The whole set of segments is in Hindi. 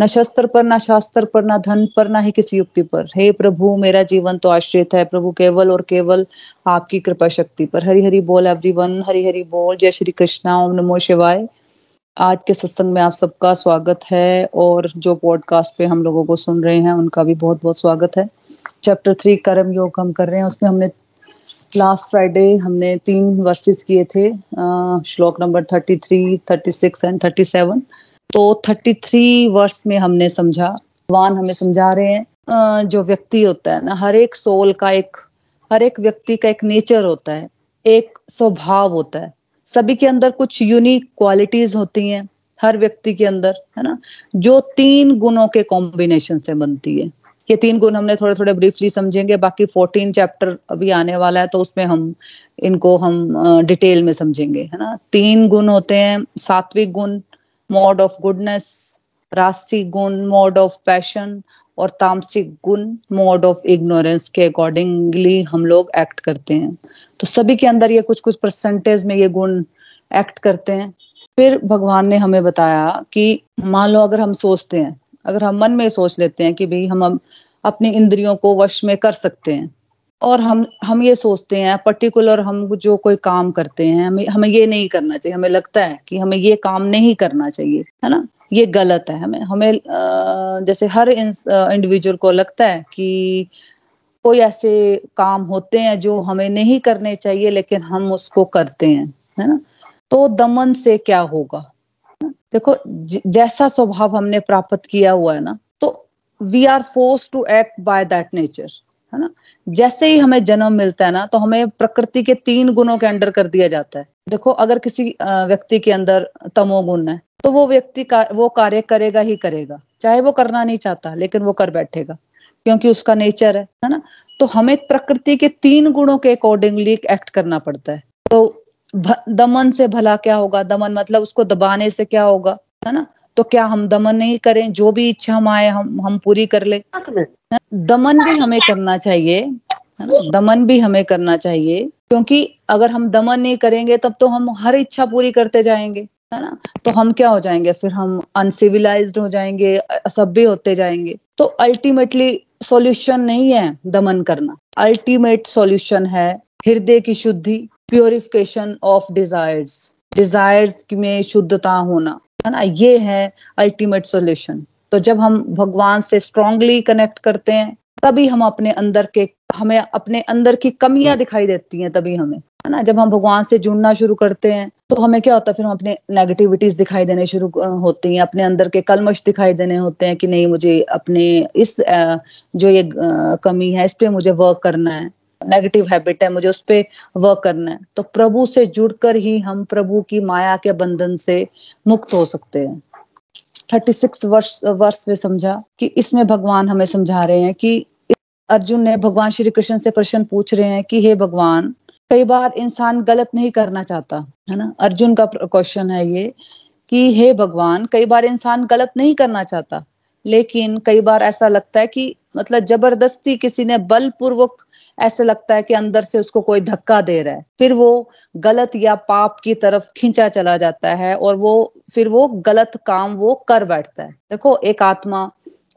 न शस्त्र पर, न शास्त्र पर, न धन पर, ना ही किसी युक्ति पर। हे प्रभु, मेरा जीवन तो आश्रित है। प्रभु, केवल और केवल आपकी कृपा शक्ति पर। हरि हरि बोल एवरीवन हरी हरि बोल। जय श्री कृष्णा। ओम नमो शिवाय। आज के सत्संग में आप सबका स्वागत है और जो पॉडकास्ट पे हम लोगों को सुन रहे हैं, उनका भी बहुत बहुत स्वागत है। चैप्टर थ्री कर्म योग हम कर रहे हैं। उसमें हमने लास्ट फ्राइडे हमने तीन वर्सेस किए थे। श्लोक number thirty three thirty six and thirty seven तो थर्टी थ्री वर्ष में हमने समझा भगवान हमें समझा रहे हैं जो व्यक्ति होता है ना, हर एक सोल का एक, हर एक व्यक्ति का एक नेचर होता है, एक स्वभाव होता है। सभी के अंदर कुछ यूनिक क्वालिटीज होती हैं, हर व्यक्ति के अंदर, है ना? जो तीन गुणों के कॉम्बिनेशन से बनती है। ये तीन गुण हमने थोड़े थोड़े ब्रीफली समझेंगे, बाकी फोर्टीन चैप्टर अभी आने वाला है तो उसमें हम, इनको हम डिटेल में समझेंगे, है ना? तीन गुण होते हैं, सात्विक गुण मोड ऑफ़ गुडनेस रास्तिक गुण मोड ऑफ़ पैशन और तामसिक गुण मोड ऑफ़ इग्नोरेंस के अकॉर्डिंगली हम लोग एक्ट करते हैं। तो सभी के अंदर ये कुछ कुछ परसेंटेज में ये गुण एक्ट करते हैं। फिर भगवान ने हमें बताया कि मान लो अगर हम सोचते हैं, अगर हम मन में सोच लेते हैं कि भाई हम अपनी इंद्रियों को वश में कर सकते हैं और हम हम ये सोचते हैं पर्टिकुलर हम जो कोई काम करते हैं, हमें हमें ये नहीं करना चाहिए। हमें लगता है कि हमें ये काम नहीं करना चाहिए, है ना? ये गलत है। हमें हमें जैसे हर इंडिविजुअल को लगता है कि कोई ऐसे काम होते हैं जो हमें नहीं करने चाहिए, लेकिन हम उसको करते हैं, है ना? तो दमन से क्या होगा? देखो जैसा स्वभाव हमने प्राप्त किया हुआ है ना तो we are force to act by that nature है ना? जैसे ही हमें जन्म मिलता है ना तो हमें प्रकृति के तीन गुणों के अंडर कर दिया जाता है। देखो, अगर किसी व्यक्ति के अंदर तमोगुण है तो वो व्यक्ति का, वो कार्य करेगा ही करेगा। चाहे वो करना नहीं चाहता, लेकिन वो कर बैठेगा, क्योंकि उसका नेचर है है ना? तो हमें प्रकृति के तीन गुणों के अकॉर्डिंगली एक्ट करना पड़ता है। तो दमन से भला क्या होगा? दमन मतलब उसको दबाने से क्या होगा? है ना? तो क्या हम दमन नहीं करें? जो भी इच्छा हम आए, हम हम पूरी कर ले। दमन भी हमें करना चाहिए दमन भी हमें करना चाहिए, क्योंकि अगर हम दमन नहीं करेंगे, तब तो हम हर इच्छा पूरी करते जाएँगे, है ना? तो हम क्या हो जाएँगे? फिर हम अनसिविलाइज्ड हो जाएँगे असभ्य होते जाएँगे। तो अल्टीमेटली सॉल्यूशन नहीं है दमन करना। अल्टीमेट सॉल्यूशन है हृदय की शुद्धि प्योरिफिकेशन ऑफ़ डिजायर्स डिजायर्स में शुद्धता होना। है ना ये है अल्टीमेट सोल्यूशन तो जब हम भगवान से स्ट्रांगली कनेक्ट करते हैं तभी हम अपने अंदर के हमें अपने अंदर की कमियाँ दिखाई देती हैं तभी हमें है ना? जब हम भगवान से जुड़ना शुरू करते हैं तो हमें क्या होता है फिर हम अपने नेगेटिविटीज दिखाई देने शुरू होती हैं अपने अंदर के कलमश दिखाई देने होते हैं कि नहीं मुझे अपने इस जो ये कमी है इस पे मुझे वर्क करना है। नेगेटिव हैबिट है, मुझे उस पर वर्क करना है। तो प्रभु से जुड़कर ही हम प्रभु की माया के बंधन से मुक्त हो सकते हैं। थर्टी सिक्स वर्ष वर्ष में समझा कि इसमें भगवान हमें समझा रहे हैं कि अर्जुन ने भगवान श्री कृष्ण से प्रश्न पूछ रहे हैं कि, हे भगवान, कई बार इंसान गलत नहीं करना चाहता। है ना? अर्जुन का क्वेश्चन है ये कि, हे भगवान, कई बार इंसान गलत नहीं करना चाहता, लेकिन कई बार ऐसा लगता है कि मतलब ज़बरदस्ती किसी ने बलपूर्वक ऐसे लगता है कि अंदर से उसको कोई धक्का दे रहा है। फिर वो गलत या पाप की तरफ़ खींचा चला जाता है और वो, फिर वो गलत काम वो कर बैठता है। देखो, एक आत्मा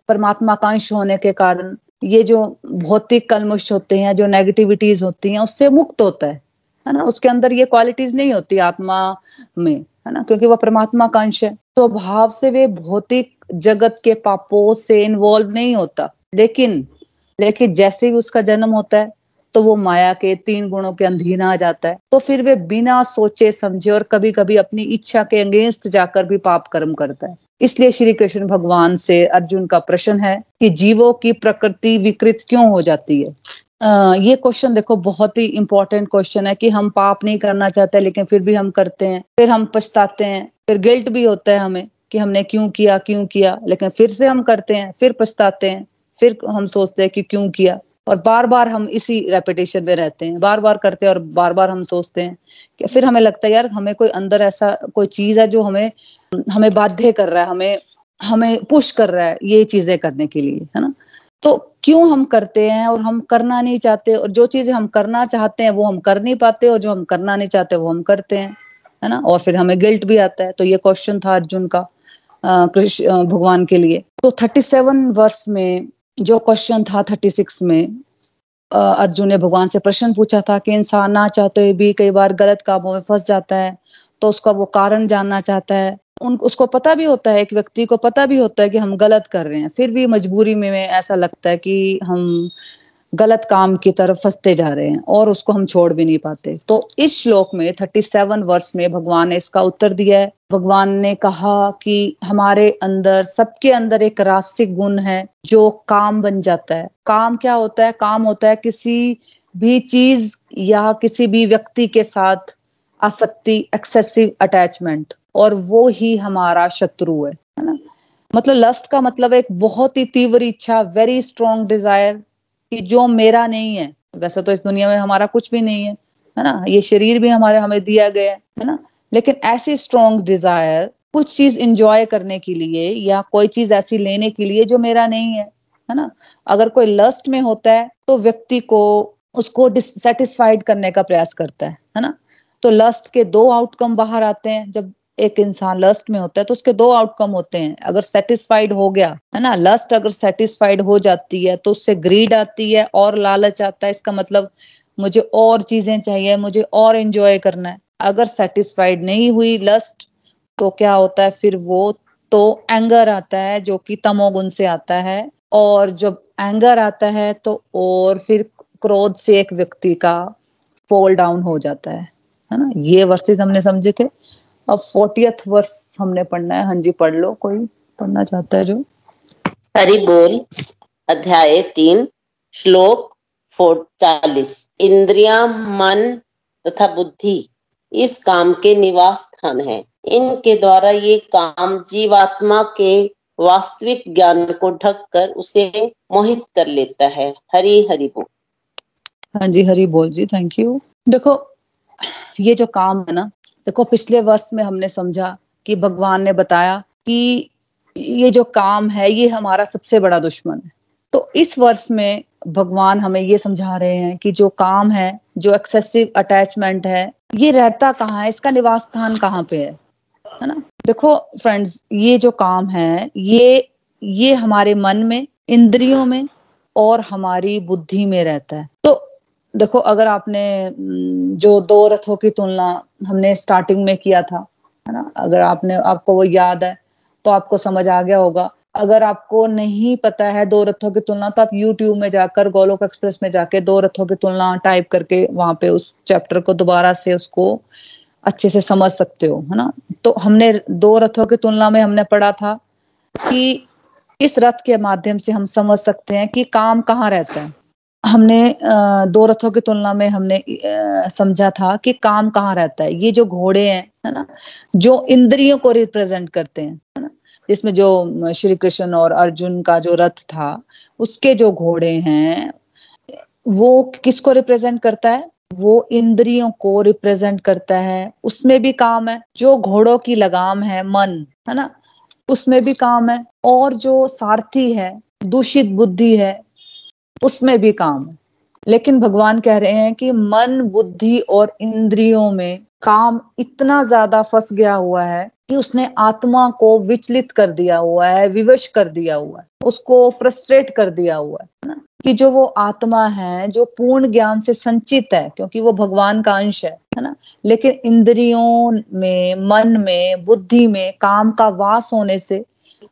परमात्मा का अंश होने के कारण ये जो भौतिक कलमुश होते हैं, जो नेगेटिविटीज होती हैं, उससे मुक्त होता है। है ना? उसके अंदर ये क्वालिटीज नहीं होती आत्मा में, है ना? क्योंकि वह परमात्मा का अंश है। स्वभाव तो से वे भौतिक जगत के पापों से इन्वॉल्व नहीं होता। लेकिन लेकिन जैसे ही उसका जन्म होता है तो वो माया के तीन गुणों के अधीन आ जाता है। तो फिर वे बिना सोचे समझे और कभी कभी अपनी इच्छा के अगेंस्ट जाकर भी पाप कर्म करता है। इसलिए श्री कृष्ण भगवान से अर्जुन का प्रश्न है कि जीवों की प्रकृति विकृत क्यों हो जाती है? आ, ये क्वेश्चन देखो बहुत ही इंपॉर्टेंट क्वेश्चन है कि हम पाप नहीं करना चाहते लेकिन फिर भी हम करते हैं। फिर हम पछताते हैं। फिर गिल्ट भी होता है हमें कि हमने क्यों किया क्यों किया। लेकिन फिर से हम करते हैं फिर पछताते हैं। फिर हम सोचते हैं कि क्यों किया? और बार बार हम इसी रेपिटेशन में रहते हैं। बार बार करते हैं और बार बार हम सोचते हैं कि फिर हमें लगता है, यार, हमें कोई अंदर ऐसा कोई चीज़ है जो हमें हमें बाध्य कर रहा है, हमें हमें पुश कर रहा है ये चीज़ें करने के लिए, है ना? तो क्यों हम करते हैं और हम करना नहीं चाहते? और जो चीज़ें हम करना चाहते हैं वो हम कर नहीं पाते और जो हम करना नहीं चाहते वो हम करते हैं, है ना? और फिर हमें गिल्ट भी आता है। तो ये क्वेश्चन था अर्जुन का कृष्ण भगवान के लिए। तो थर्टी सेवन वर्ष में जो क्वेश्चन था थर्टी सिक्स में अर्जुन ने भगवान से प्रश्न पूछा था कि इंसान ना चाहते हुए भी कई बार गलत कामों में फंस जाता है तो उसका वो कारण जानना चाहता है। उन, उसको पता भी होता है, एक व्यक्ति को पता भी होता है कि हम गलत कर रहे हैं, फिर भी मजबूरी में ऐसा लगता है कि हम गलत काम की तरफ़ फंसते जा रहे हैं और उसको हम छोड़ भी नहीं पाते। तो इस श्लोक में थर्टी सेवन वर्ष में भगवान ने इसका उत्तर दिया है। भगवान ने कहा कि हमारे अंदर, सबके अंदर एक रासिक गुण है जो काम बन जाता है। काम क्या होता है? काम होता है किसी भी चीज़ या किसी भी व्यक्ति के साथ आसक्ति एक्सेसिव अटैचमेंट और वो ही हमारा शत्रु है ना? मतलब लस्ट का मतलब एक बहुत ही तीव्र इच्छा वेरी स्ट्रॉन्ग डिज़ायर कि जो मेरा नहीं है, वैसे तो इस दुनिया में हमारा कुछ भी नहीं है है ना? ये शरीर भी हमारे, हमें दिया गया है है ना? लेकिन ऐसी स्ट्रॉन्ग डिज़ायर कुछ चीज़ इंजॉय करने के लिए या कोई चीज़ ऐसी लेने के लिए जो मेरा नहीं है है ना? अगर कोई लस्ट में होता है तो व्यक्ति को उसको डिससेटिस्फाइड करने का प्रयास करता है है ना? तो लस्ट के दो आउटकम बाहर आते हैं, जब एक इंसान लस्ट में होता है तो उसके दो आउटकम होते हैं। अगर सेटिस्फाइड हो गया, है ना? लस्ट अगर सेटिस्फाइड हो जाती है तो उससे ग्रीड आती है और लालच आता है। इसका मतलब मुझे और चीज़ें चाहिए, मुझे और एंजॉय करना है। अगर सेटिस्फाइड नहीं हुई लस्ट तो क्या होता है? फिर वो तो एंगर आता है, जो कि तमोगुण से आता है। और जब एंगर आता है तो और फिर क्रोध से एक व्यक्ति का फॉल डाउन हो जाता है। है ना? ये वर्सेस हमने समझे थे। अब फोर्टियथ वर्ष हमने पढ़ना है। हाँ जी पढ़ लो कोई पढ़ना चाहता है जो? हरि बोल अध्याय तीन श्लोक चालीस। इंद्रिया मन तथा बुद्धि इस काम के निवास स्थान है। इनके द्वारा ये काम जीवात्मा के वास्तविक ज्ञान को ढक कर उसे मोहित कर लेता है। हरी हरि बोल। हाँ जी हरी बोल जी थैंक यू देखो ये जो काम है ना देखो, पिछले वर्ष में हमने समझा कि भगवान ने बताया कि ये जो काम है, ये हमारा सबसे बड़ा दुश्मन है। तो इस वर्ष में भगवान हमें ये समझा रहे हैं कि जो काम है, जो एक्सेसिव अटैचमेंट है, ये रहता कहाँ है? इसका निवास स्थान कहाँ पे है? है ना? देखो फ्रेंड्स ये जो काम है, ये ये हमारे मन में, इंद्रियों में और हमारी बुद्धि में रहता है। तो देखो, अगर आपने जो दो रथों की तुलना हमने स्टार्टिंग में किया था, है ना? अगर आपने, आपको वो याद है तो आपको समझ आ गया होगा। अगर आपको नहीं पता है दो रथों की तुलना तो आप यूट्यूब में जाकर, गोलोक एक्सप्रेस में जाके दो रथों की तुलना टाइप करके वहाँ पे उस चैप्टर को दोबारा से उसको अच्छे से समझ सकते हो, है ना? तो हमने दो रथों की तुलना में हमने पढ़ा था कि इस रथ के माध्यम से हम समझ सकते हैं कि काम कहाँ रहता है। हमने दो रथों की तुलना में हमने समझा था कि काम कहाँ रहता है। ये जो घोड़े हैं, है ना, जो इंद्रियों को रिप्रेजेंट करते हैं, है ना, जिसमें जो श्री कृष्ण और अर्जुन का जो रथ था, उसके जो घोड़े हैं, वो किसको रिप्रेजेंट करता है? वो इंद्रियों को रिप्रेजेंट करता है। उसमें भी काम है। जो घोड़ों की लगाम है, मन, है ना, उसमें भी काम है। और जो सारथी है, दूषित बुद्धि है उसमें भी काम है। लेकिन भगवान कह रहे हैं कि मन बुद्धि और इंद्रियों में काम इतना ज़्यादा फंस गया हुआ है कि उसने आत्मा को विचलित कर दिया हुआ है विवश कर दिया हुआ है उसको फ्रस्ट्रेट कर दिया हुआ है ना? कि जो वो आत्मा है जो पूर्ण ज्ञान से संचित है क्योंकि वो भगवान का अंश है है ना? लेकिन इंद्रियों में मन में बुद्धि में काम का वास होने से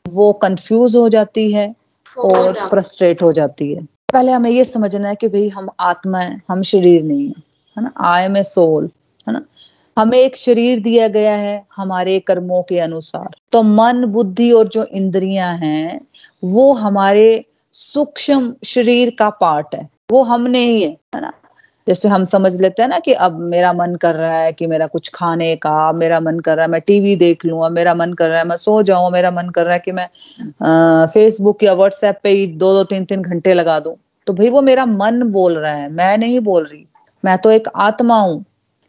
वो कंफ्यूज हो जाती है और फ्रस्ट्रेट हो जाती है। पहले हमें ये समझना है कि भाई हम आत्मा है, हम शरीर नहीं है है ना? आई एम ए सोल है ना? हमें एक शरीर दिया गया है हमारे कर्मों के अनुसार। तो मन, बुद्धि और जो इंद्रियाँ हैं, वो हमारे सूक्ष्म शरीर का पार्ट है। वो हम नहीं है है ना? जैसे हम समझ लेते हैं ना कि अब मेरा मन कर रहा है कि मेरा कुछ खाने का मेरा मन कर रहा है, मैं टीवी देख लूँ मेरा मन कर रहा है, मैं सो जाऊँ मेरा मन कर रहा है कि मैं फेसबुक या व्हाट्सएप पे ही दो दो तीन तीन घंटे लगा दूँ। तो भाई वो मेरा मन बोल रहा है, मैं नहीं बोल रही, मैं तो एक आत्मा हूँ।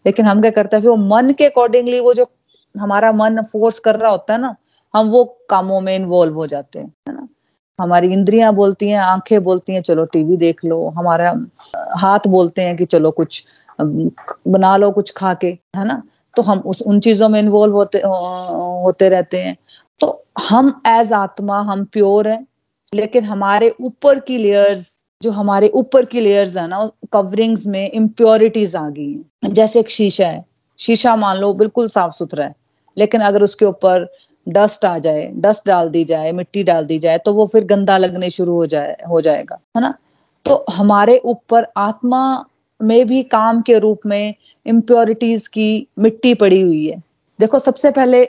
लेकिन हम क्या करते हैं वो मन के अकॉर्डिंगली वो जो हमारा मन फोर्स कर रहा होता है ना, हम वो कामों में इन्वॉल्व हो जाते हैं, है ना? हमारी इंद्रियाँ बोलती हैं, आँखें बोलती हैं, चलो टीवी देख लो, हमारा हाथ बोलते हैं कि चलो कुछ बना लो कुछ खा के है ना? तो हम उस, उन चीज़ों में इन्वॉल्व होते होते रहते हैं। तो हम एज आत्मा, हम प्योर हैं, लेकिन हमारे ऊपर की लेयर्स जो हमारे ऊपर की लेयर्स है ना कवरिंग्स में इम्प्योरिटीज आ गई हैं। जैसे एक शीशा है, शीशा मान लो बिल्कुल साफ़ सुथरा है, लेकिन अगर उसके ऊपर डस्ट आ जाए डस्ट डाल दी जाए, मिट्टी डाल दी जाए तो वो फिर गंदा लगने शुरू हो जाए, हो जाएगा, है ना? तो हमारे ऊपर आत्मा में भी काम के रूप में इम्प्योरिटीज की मिट्टी पड़ी हुई है। देखो, सबसे पहले,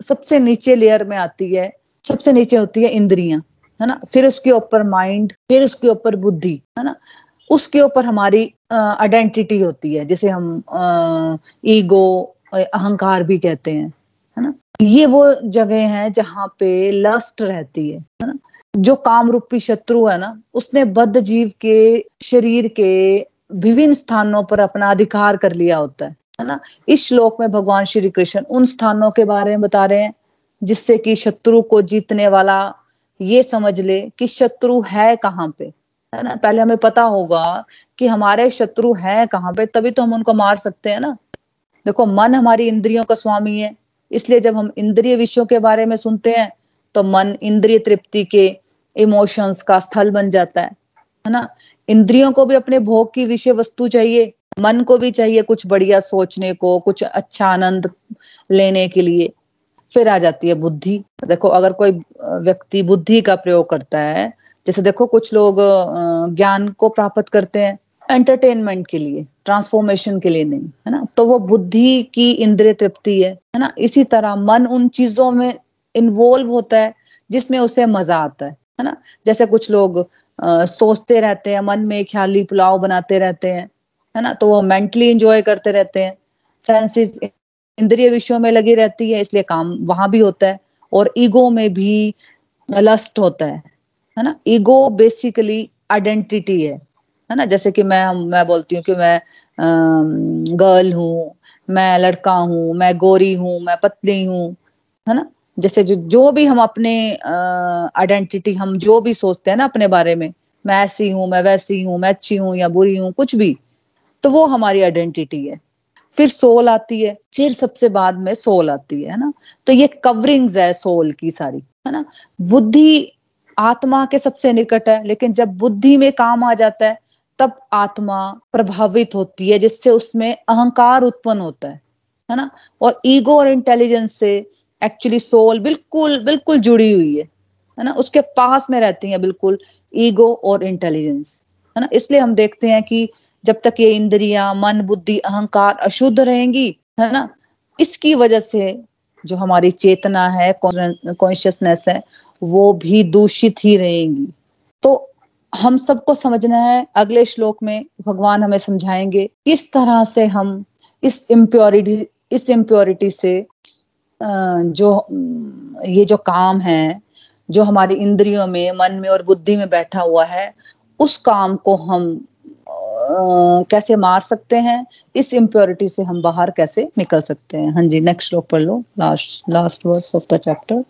सबसे नीचे लेयर में आती है, सबसे नीचे होती है इंद्रियाँ, है ना? फिर उसके ऊपर माइंड फिर उसके ऊपर बुद्धि, है ना? उसके ऊपर हमारी आइडेंटिटी होती है, जिसे हम ईगो अहंकार भी कहते हैं। है ना? ये वो जगह है जहाँ पे लस्ट रहती है है ना? जो काम रूपी शत्रु है ना, उसने बद्ध जीव के शरीर के विभिन्न स्थानों पर अपना अधिकार कर लिया होता है है ना? इस श्लोक में भगवान श्री कृष्ण उन स्थानों के बारे में बता रहे हैं, जिससे कि शत्रु को जीतने वाला ये समझ ले कि शत्रु है कहाँ पे, है ना? पहले हमें पता होगा कि हमारे शत्रु है कहाँ पे, तभी तो हम उनको मार सकते हैं ना? देखो, मन हमारी इंद्रियों का स्वामी है इसलिए जब हम इंद्रिय विषयों के बारे में सुनते हैं तो मन इंद्रिय तृप्ति के इमोशंस का स्थल बन जाता है है ना? इंद्रियों को भी अपने भोग की विषय वस्तु चाहिए, मन को भी चाहिए कुछ बढ़िया सोचने को, कुछ अच्छा आनंद लेने के लिए। फिर आ जाती है बुद्धि। देखो, अगर कोई व्यक्ति बुद्धि का प्रयोग करता है, जैसे देखो कुछ लोग ज्ञान को प्राप्त करते हैं एंटरटेनमेंट के लिए ट्रांसफॉर्मेशन के लिए नहीं है ना? तो वो बुद्धि की इंद्रिय तृप्ति है है ना? इसी तरह मन उन चीज़ों में इन्वॉल्व होता है जिसमें उसे मज़ा आता है है ना? जैसे कुछ लोग आ, सोचते रहते हैं मन में ख्याली पुलाव बनाते रहते हैं है ना? तो वो मेंटली इंजॉय करते रहते हैं सेंसेस इंद्रिय विषयों में लगी रहती है इसलिए काम वहाँ भी होता है और ईगो में भी लस्ट होता है है ना? ईगो बेसिकली आइडेंटिटी है। है ना? जैसे कि मैं मैं बोलती हूँ कि मैं गर्ल हूँ, मैं लड़का हूँ, मैं गोरी हूँ, मैं पतली हूँ, है ना? जैसे जो जो भी हम अपने आइडेंटिटी हम जो भी सोचते हैं ना अपने बारे में, मैं ऐसी हूँ, मैं वैसी हूँ, मैं अच्छी हूँ या बुरी हूँ, कुछ भी तो वो हमारी आइडेंटिटी है। फिर सोल आती है, फिर सबसे बाद में सोल आती है ना? तो ये कवरिंग्स है सोल की सारी, है ना? बुद्धि आत्मा के सबसे निकट है, लेकिन जब बुद्धि में काम आ जाता है तब आत्मा प्रभावित होती है, जिससे उसमें अहंकार उत्पन्न होता है है ना? और ईगो और इंटेलिजेंस से एक्चुअली सोल बिल्कुल बिल्कुल जुड़ी हुई है है ना? उसके पास में रहती है बिल्कुल ईगो और इंटेलिजेंस, है ना? इसलिए हम देखते हैं कि जब तक ये इंद्रियाँ, मन, बुद्धि, अहंकार अशुद्ध रहेंगी, है ना? इसकी वजह से जो हमारी चेतना है कॉन्शियसनेस है, वो भी दूषित ही रहेंगी। तो हम सबको समझना है, अगले श्लोक में भगवान हमें समझाएँगे किस तरह से हम इस इम्प्योरिटी इस इम्प्योरिटी से जो ये जो काम है, जो हमारी इंद्रियों में, मन में और बुद्धि में बैठा हुआ है, उस काम को हम कैसे मार सकते हैं, इस इम्प्योरिटी से हम बाहर कैसे निकल सकते हैं। हाँ जी नेक्स्ट श्लोक पढ़ लो last last verse of the chapter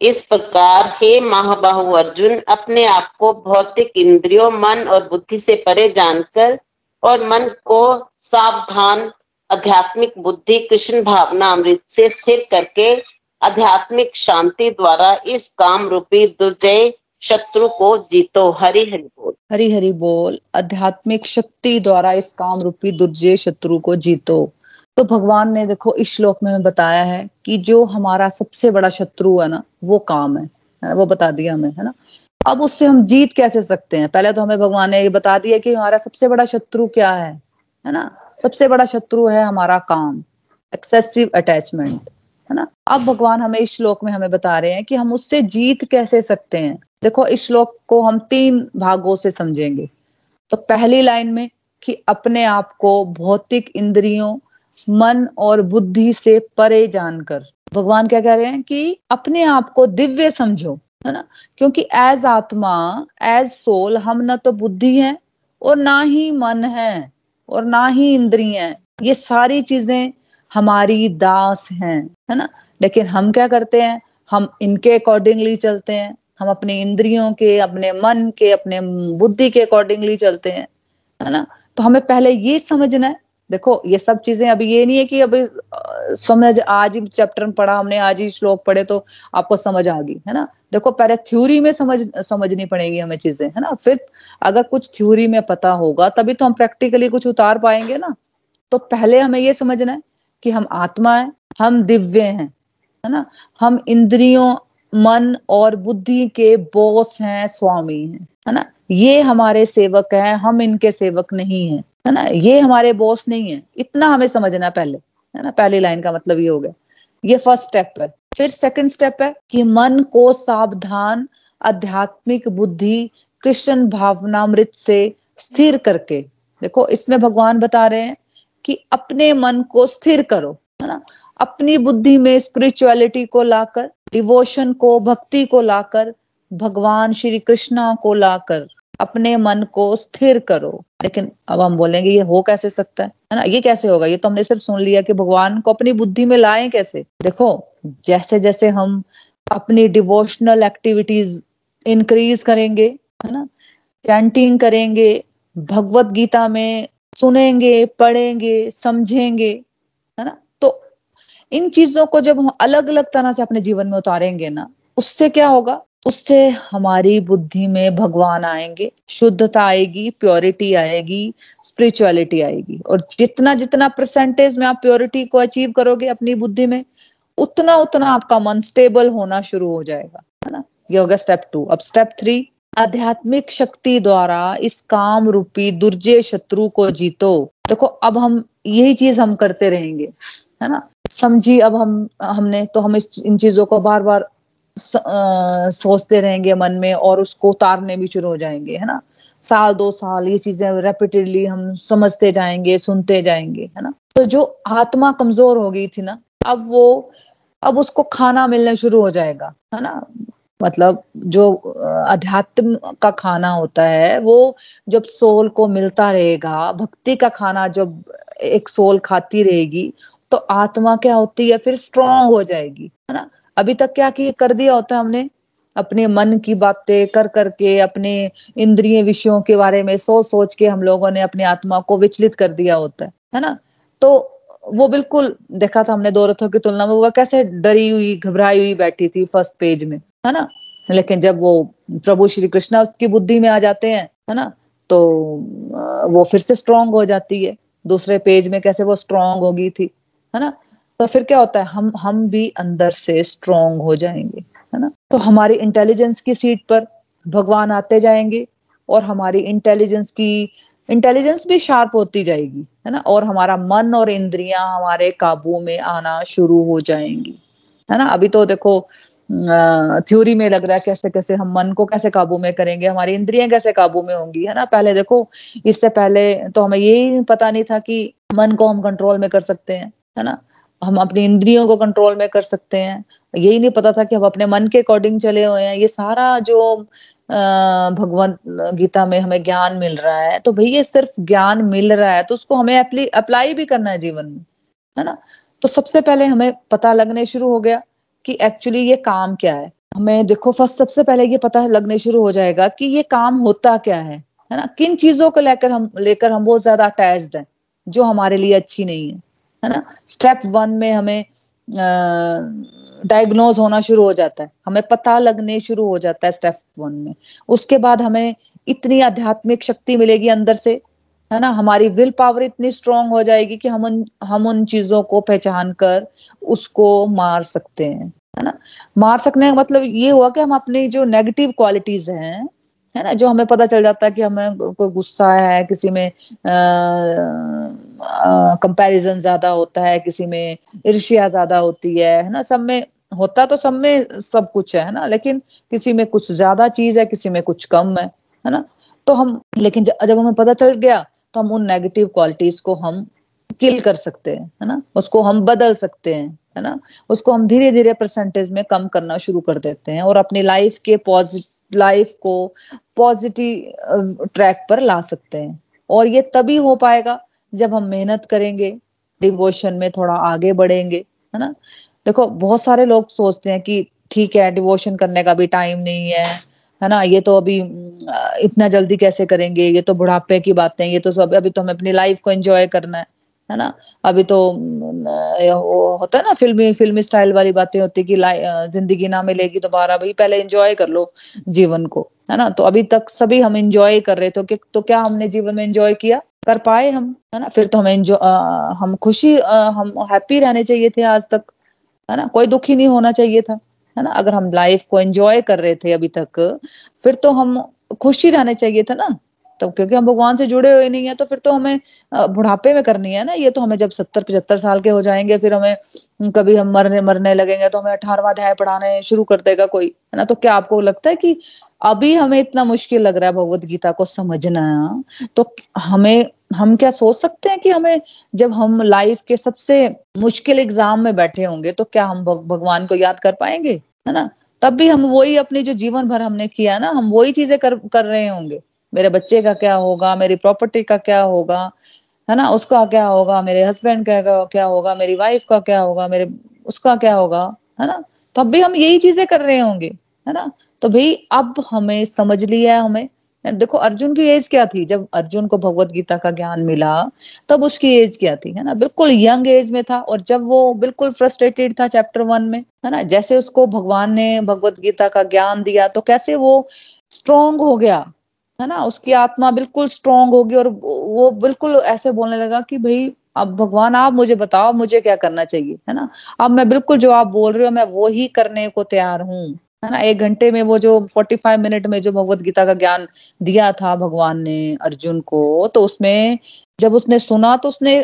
इस प्रकार हे महाबाहु अर्जुन, अपने आप को भौतिक इंद्रियों, मन और बुद्धि से परे जानकर और मन को सावधान आध्यात्मिक बुद्धि, कृष्ण भावना, अमृत से स्थिर करके आध्यात्मिक शांति द्वारा इस काम रूपी दुर्जय शत्रु को जीतो। हरि हरि बोल। हरि हरि बोल। आध्यात्मिक शक्ति द्वारा इस काम रूपी दुर्जय शत्रु को जीतो। तो भगवान ने देखो, इस श्लोक में बताया है कि जो हमारा सबसे बड़ा शत्रु है ना, वो काम है वो बता दिया हमें, है ना। अब उससे हम जीत कैसे सकते हैं? पहले तो हमें भगवान ने ये बता दिया कि हमारा सबसे बड़ा शत्रु क्या है है ना? सबसे बड़ा शत्रु है हमारा काम एक्सेसिव अटैचमेंट है ना? अब भगवान हमें इस श्लोक में हमें बता रहे हैं कि हम उससे जीत कैसे सकते हैं। देखो, इस श्लोक को हम तीन भागों से समझेंगे। तो पहली लाइन में कि अपने आप को भौतिक इंद्रियों मन और बुद्धि से परे जानकर। भगवान क्या कह रहे हैं कि अपने आप को दिव्य समझो, है ना? क्योंकि एज आत्मा एज सोल हम न तो बुद्धि है और ना ही मन है और ना ही इंद्रिय है। ये सारी चीज़ें हमारी दास हैं, है ना? लेकिन हम क्या करते हैं? हम इनके अकॉर्डिंगली चलते हैं। हम अपने इंद्रियों के, अपने मन के, अपने बुद्धि के अकॉर्डिंगली चलते हैं, है ना? तो हमें पहले ये समझना है देखो, ये सब चीज़ें अभी ये नहीं है कि अभी समझ आज ही चैप्टर पढ़ा हमने, आज ही श्लोक पढ़े तो आपको समझ आ गई, है ना? देखो, पहले थ्योरी में समझ, समझनी पड़ेगी हमें चीज़ें, है ना? फिर अगर कुछ थ्योरी में पता होगा, तभी तो हम प्रैक्टिकली कुछ उतार पाएँगे ना। तो पहले हमें ये समझना है कि हम आत्मा है, हम दिव्य हैं, है ना? हम इंद्रियों, मन और बुद्धि के बोस हैं, स्वामी हैं, है ना? ये हमारे सेवक हैं, हम इनके सेवक नहीं हैं, है ना? ये हमारे बॉस नहीं है। इतना हमें समझना पहले, है ना? पहली लाइन का मतलब ये हो गया। ये फ़र्स्ट स्टेप है। फिर सेकंड स्टेप है कि मन को सावधान, आध्यात्मिक बुद्धि, कृष्ण भावनामृत से स्थिर करके, देखो, इसमें भगवान बता रहे हैं कि अपने मन को स्थिर करो, है ना? अपनी बुद्धि में स्पिरिचुअलिटी को लाकर डिवोशन को, भक्ति को लाकर, भगवान श्री कृष्णा को लाकर अपने मन को स्थिर करो। लेकिन अब हम बोलेंगे, ये हो कैसे सकता है? है ना? ये कैसे होगा? ये तो हमने सिर्फ़ सुन लिया कि भगवान को अपनी बुद्धि में लाए कैसे? देखो जैसे जैसे हम अपनी डिवोशनल एक्टिविटीज़ इंक्रीज करेंगे, है ना? चैंटिंग करेंगे, भगवत गीता में सुनेंगे, पढ़ेंगे, समझेंगे, है ना? तो इन चीज़ों को जब हम अलग अलग तरह से अपने जीवन में उतारेंगे ना, उससे क्या होगा? उससे हमारी बुद्धि में भगवान आएँगे, शुद्धता आएगी प्योरिटी आएगी स्पिरिचुअलिटी आएगी। और जितना जितना परसेंटेज में आप प्योरिटी को अचीव करोगे अपनी बुद्धि में, उतना उतना आपका मन स्टेबल होना शुरू हो जाएगा, है ना? ये होगा स्टेप टू अब स्टेप थ्री आध्यात्मिक शक्ति द्वारा इस काम रूपी दुर्जय शत्रु को जीतो। देखो, अब हम यही चीज़ हम करते रहेंगे, है ना? समझी, अब हम, हमने तो हम इस, इन चीज़ों को बार बार सोचते रहेंगे मन में और उसको उतारने भी शुरू हो जाएँगे, है ना? साल, दो साल ये चीज़ें रेपिटेडली हम समझते जाएँगे, सुनते जाएँगे, है ना? तो जो आत्मा कमज़ोर हो गई थी ना, अब वो, अब उसको खाना मिलना शुरू हो जाएगा, है ना? मतलब जो अध्यात्म का खाना होता है, वो जब सोल को मिलता रहेगा, भक्ति का खाना जब एक सोल खाती रहेगी तो आत्मा क्या होती है, फिर स्ट्रांग हो जाएगी, है ना? अभी तक क्या कि कर दिया होता है हमने? अपने मन की बातें कर करके, अपने इंद्रिय विषयों के बारे में सोच सोच के हम लोगों ने अपनी आत्मा को विचलित कर दिया होता है है ना? तो वो बिल्कुल देखा था हमने दो रथों की तुलना में, वो कैसे डरी हुई, घबराई हुई बैठी थी फ़र्स्ट पेज में, है ना? लेकिन जब वो प्रभु श्री कृष्णा उसकी बुद्धि में आ जाते हैं, है ना? तो वो फिर से स्ट्रांग हो जाती है। दूसरे पेज में कैसे वो स्ट्रांग हो गई थी, है ना? तो फिर क्या होता है, हम हम भी अंदर से स्ट्रोंग हो जाएँगे, है ना? तो हमारी इंटेलिजेंस की सीट पर भगवान आते जाएँगे और हमारी इंटेलिजेंस की इंटेलिजेंस भी शार्प होती जाएगी, है ना? और हमारा मन और इंद्रियाँ हमारे काबू में आना शुरू हो जाएँगी, है ना? अभी तो देखो थ्योरी में लग रहा है कैसे कैसे हम मन को कैसे काबू में करेंगे, हमारी इंद्रियाँ कैसे काबू में होंगी, है ना? पहले देखो, इससे पहले तो हमें यही पता नहीं था कि मन को हम कंट्रोल में कर सकते हैं, है ना? हम अपनी इंद्रियों को कंट्रोल में कर सकते हैं। यही नहीं पता था कि हम अपने मन के अकॉर्डिंग चले हुए हैं। ये सारा जो भगवान, गीता में हमें ज्ञान मिल रहा है तो भाई ये सिर्फ़ ज्ञान मिल रहा है तो उसको हमें अप्लाई भी करना है जीवन में, है ना? तो सबसे पहले हमें पता लगने शुरू हो गया कि एक्चुअली ये काम क्या है। हमें देखो, फ़र्स्ट सबसे पहले ये पता लगने शुरू हो जाएगा कि ये काम होता क्या है है ना? किन चीज़ों को लेकर हम लेकर हम बहुत ज़्यादा अटैच्ड हैं, जो हमारे लिए अच्छी नहीं है। है ना? स्टेप वन में हमें डायग्नोज होना शुरू हो जाता है। हमें पता लगने शुरू हो जाता है स्टेप वन में। उसके बाद हमें इतनी आध्यात्मिक शक्ति मिलेगी अंदर से, है ना? हमारी विल पावर इतनी स्ट्रांग हो जाएगी कि हम उन हम उन चीज़ों को पहचान कर उसको मार सकते हैं, है ना? मार सकने का मतलब ये हुआ कि हम अपनी जो नेगेटिव क्वालिटीज हैं है ना, जो हमें पता चल जाता है कि हमें कोई गुस्सा है, किसी में कंपैरिजन ज़्यादा होता है, किसी में ईर्ष्या ज़्यादा होती है है ना, सब में होता तो सब में सब कुछ है ना, लेकिन किसी में कुछ ज़्यादा चीज़ है, किसी में कुछ कम है है ना तो हम, लेकिन जब हमें पता चल गया तो हम उन नेगेटिव क्वालिटीज को हम किल कर सकते हैं, है ना, उसको हम बदल सकते हैं, है ना, उसको हम धीरे धीरे परसेंटेज में कम करना शुरू कर देते हैं और अपनी लाइफ के पॉजिटिव लाइफ को पॉजिटिव ट्रैक पर ला सकते हैं। और ये तभी हो पाएगा जब हम मेहनत करेंगे डिवोशन में थोड़ा आगे बढ़ेंगे, है ना? देखो, बहुत सारे लोग सोचते हैं कि ठीक है डिवोशन करने का भी टाइम नहीं है है ना? ये तो अभी इतना जल्दी कैसे करेंगे? ये तो बुढ़ापे की बातें ये तो सब, अभी तो हमें अपनी लाइफ को एंजॉय करना है। है ना? अभी तो वो होता है ना फिल्मी फिल्मी स्टाइल वाली बातें होती कि ज़िंदगी ना मिलेगी दोबारा भाई पहले एंजॉय कर लो जीवन को है ना? तो अभी तक सभी हम एंजॉय कर रहे थे तो, तो क्या हमने जीवन में एंजॉय किया? कर पाए हम है ना? फिर तो हमें एंजॉय हम खुशी हम हैप्पी रहने चाहिए थे आज तक है ना? कोई दुखी नहीं होना चाहिए था है ना? अगर हम लाइफ को एंजॉय कर रहे थे अभी तक फिर तो हम खुशी रहने चाहिए था ना? तो क्योंकि हम भगवान से जुड़े हुए नहीं है तो फिर तो हमें बुढ़ापे में करनी है ना, ये तो हमें जब सत्तर, पचहत्तर साल के हो जाएँगे, फिर हमें कभी हम मरने मरने लगेंगे तो हमें अठारवा अध्याय पढ़ाने शुरू कर देगा कोई, है ना? तो क्या आपको लगता है कि अभी हमें इतना मुश्किल लग रहा है भगवत गीता को समझना? तो हमें, हम क्या सोच सकते हैं कि हमें, जब हम लाइफ के सबसे मुश्किल एग्ज़ाम में बैठे होंगे तो क्या हम भगवान को याद कर पाएँगे? है ना? तब भी हम वही अपने जो जीवन भर हमने किया ना, हम वही चीज़ें कर कर रहे होंगे। मेरे बच्चे का क्या होगा, मेरी प्रॉपर्टी का क्या होगा, है ना? उसका क्या होगा, मेरे हस्बैंड का क्या होगा, मेरी वाइफ का क्या होगा, मेरे, उसका क्या होगा, है ना? तब भी हम यही चीज़ें कर रहे होंगे, है ना? तो भाई अब हमें समझ लिया है हमें। देखो, अर्जुन की एज क्या थी? जब अर्जुन को भगवत गीता का ज्ञान मिला, तब उसकी एज क्या थी, है ना? बिल्कुल यंग एज में था और जब वो बिल्कुल फ्रस्ट्रेटेड था चैप्टर वन में, है ना? जैसे उसको भगवान ने भगवत गीता का ज्ञान दिया तो कैसे वो स्ट्रोंग हो गया? है ना, उसकी आत्मा बिल्कुल स्ट्रोंग होगी और वो बिल्कुल ऐसे बोलने लगा कि भाई, अब भगवान, आप मुझे बताओ मुझे क्या करना चाहिए, है ना? अब मैं बिल्कुल जो आप बोल रहे हो, मैं वो ही करने को तैयार हूँ, है ना? एक घंटे में वो जो फोर्टी फाइव मिनट में जो भगवत गीता का ज्ञान दिया था भगवान ने अर्जुन को तो उसमें जब उसने सुना तो उसने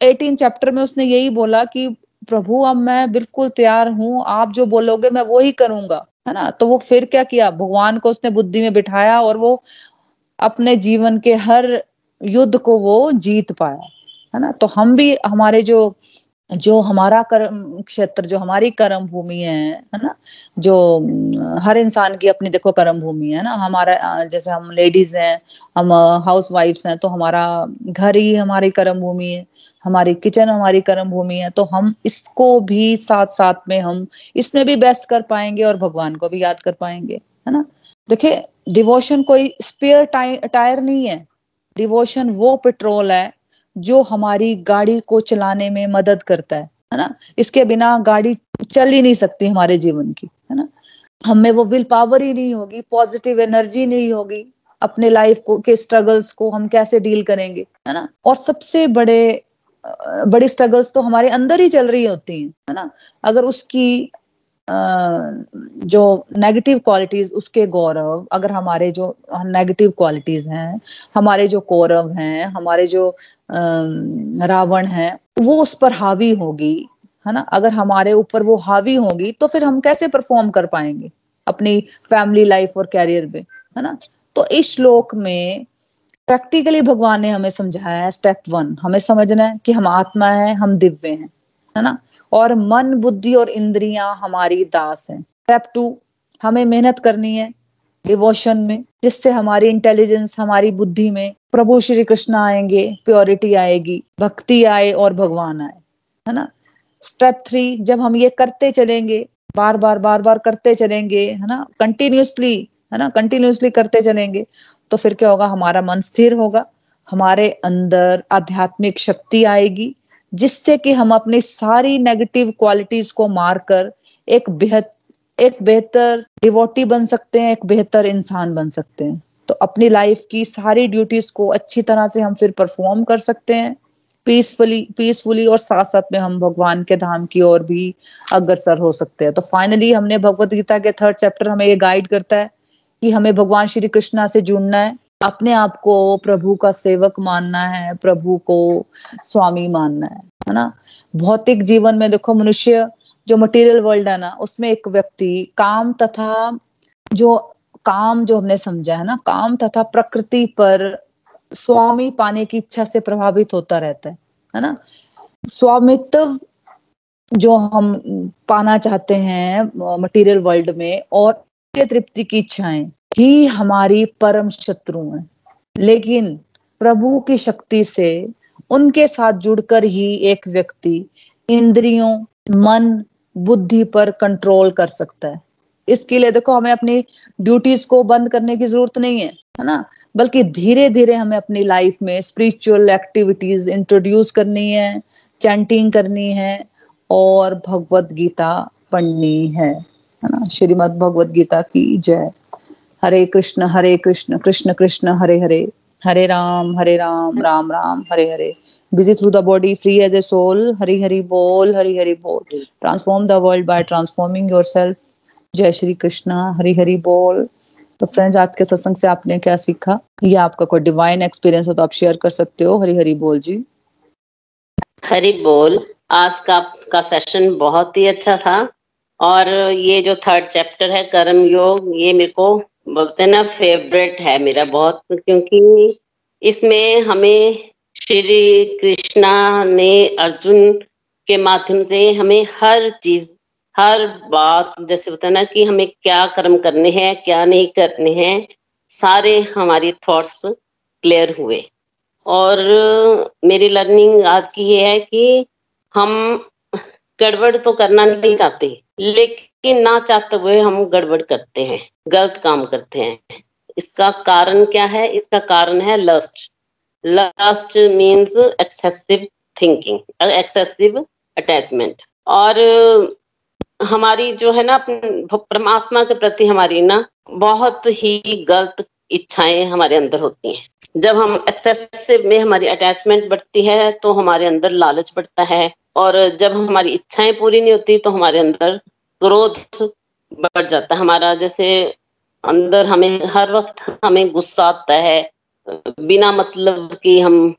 एटीन चैप्टर में उसने यही बोला कि, प्रभु, अब मैं बिल्कुल तैयार हूँ, आप जो बोलोगे, मैं वो ही करूँगा। है ना? तो वो फिर क्या किया? भगवान को उसने बुद्धि में बिठाया और वो अपने जीवन के हर युद्ध को वो जीत पाया, है ना? तो हम भी हमारे जो जो हमारा कर्म क्षेत्र, जो हमारी कर्म भूमि है है ना? जो, हर इंसान की अपनी देखो कर्म भूमि है ना? हमारा, जैसे हम लेडीज़ हैं, हम हाउस वाइफ्स हैं तो हमारा घर ही हमारी कर्म भूमि है, हमारी किचन हमारी कर्म भूमि है तो हम इसको भी साथ साथ में हम, इसमें भी बेस्ट कर पाएँगे और भगवान को भी याद कर पाएँगे, है ना? देखिए डिवोशन कोई स्पेयर टायर नहीं है। डिवोशन वो पेट्रोल है जो हमारी गाड़ी को चलाने में मदद करता है है ना? इसके बिना गाड़ी चल ही नहीं सकती हमारे जीवन की, है ना? हमें वो विल पावर ही नहीं होगी, पॉजिटिव एनर्जी नहीं होगी अपने लाइफ को, के स्ट्रगल्स को हम कैसे डील करेंगे, है ना? और सबसे बड़े बड़ी स्ट्रगल्स तो हमारे अंदर ही चल रही होती हैं, है ना? अगर उसकी जो नेगेटिव क्वालिटीज उसके गौरव, अगर हमारे जो नेगेटिव क्वालिटीज हैं, हमारे जो कौरव हैं, हमारे जो रावण हैं, वो उस पर हावी होगी, है ना? अगर हमारे ऊपर वो हावी होगी तो फिर हम कैसे परफॉर्म कर पाएँगे अपनी फैमिली लाइफ और कैरियर में है ना? तो इस श्लोक में प्रैक्टिकली भगवान ने हमें समझाया है स्टेप वन हमें समझना है कि हम आत्मा है, हम दिव्य हैं। है ना? और मन, बुद्धि और इंद्रियाँ हमारी दास हैं। स्टेप टू हमें मेहनत करनी है डिवोशन में, जिससे हमारी इंटेलिजेंस हमारी बुद्धि में प्रभु श्री कृष्ण आएँगे प्योरिटी आएगी, भक्ति आए और भगवान आए, है ना? स्टेप थ्री जब हम ये करते चलेंगे, बार बार बार बार करते चलेंगे, है ना? कंटिन्यूसली है ना? कंटिन्यूसली करते चलेंगे तो फिर क्या होगा? हमारा मन स्थिर होगा, हमारे अंदर आध्यात्मिक शक्ति आएगी जिससे कि हम अपनी सारी नेगेटिव क्वालिटीज को मारकर एक बेहतर एक बेहतर डिवोटी बन सकते हैं, एक बेहतर इंसान बन सकते हैं। तो अपनी लाइफ की सारी ड्यूटीज़ को अच्छी तरह से हम फिर परफॉर्म कर सकते हैं। पीसफुली पीसफुली और साथ साथ में हम भगवान के धाम की ओर भी अग्रसर हो सकते हैं। तो फाइनली हमने भगवत गीता के थर्ड चैप्टर हमें ये गाइड करता है कि हमें भगवान श्री कृष्णा से जुड़ना है। अपने आप को प्रभु का सेवक मानना है, प्रभु को स्वामी मानना है है ना? भौतिक जीवन में देखो, मनुष्य जो मटेरियल वर्ल्ड है ना, उसमें एक व्यक्ति काम तथा जो, काम जो हमने समझा है ना, काम तथा प्रकृति पर स्वामी पाने की इच्छा से प्रभावित होता रहता है है ना? स्वामित्व जो हम पाना चाहते हैं मटेरियल वर्ल्ड में और तृप्ति की इच्छाएँ ही हमारी परम शत्रु हैं। लेकिन प्रभु की शक्ति से उनके साथ जुड़कर ही एक व्यक्ति इंद्रियों, मन, बुद्धि पर कंट्रोल कर सकता है। इसके लिए देखो, हमें अपनी ड्यूटीज़ को बंद करने की ज़रूरत नहीं है है ना? बल्कि धीरे धीरे हमें अपनी लाइफ में स्पिरिचुअल एक्टिविटीज़ इंट्रोड्यूस करनी है चैंटिंग करनी है और भगवत गीता पढ़नी है है ना? श्रीमद भगवत गीता की जय। हरे कृष्ण हरे कृष्ण कृष्ण कृष्ण, हरे हरे। हरे राम हरे राम राम राम, हरे हरे। Busy through the body, free as a soul hari hari bol hari hari bol transform the world by transforming yourself जय श्री कृष्णा, हरी हरि बोल। तो फ्रेंड्स आज के सत्संग से आपने क्या सीखा? या आपका कोई डिवाइन एक्सपीरियंस हो तो आप शेयर कर सकते हो, हरि हरि बोल जी। हरी बोल। आज का आपका सेशन बहुत ही अच्छा था। और ये जो थर्ड चैप्टर है, कर्म योग, ये मेरे को बोलते ना फेवरेट है मेरा बहुत, क्योंकि इसमें हमें श्री कृष्णा ने अर्जुन के माध्यम से हमें हर चीज़, हर बात, जैसे होता है ना कि हमें क्या कर्म करने हैं, क्या नहीं करने हैं, सारे हमारे थॉट्स क्लियर हुए। और मेरी लर्निंग आज की ये है कि हम गड़बड़ तो करना नहीं चाहते लेकिन ना चाहते हुए हम गड़बड़ करते हैं गलत काम करते हैं। इसका कारण क्या है? इसका कारण है lust lust means excessive thinking excessive attachment और हमारी जो है ना परमात्मा के प्रति हमारी ना बहुत ही गलत इच्छाएँ हमारे अंदर होती हैं। जब हम एक्सेसिव में हमारी अटैचमेंट बढ़ती है तो हमारे अंदर लालच बढ़ता है और जब हमारी इच्छाएँ पूरी नहीं होती तो हमारे अंदर क्रोध बढ़ जाता है। हमारा जैसे अंदर हमें हर वक्त हमें गुस्सा आता है, बिना मतलब कि हम,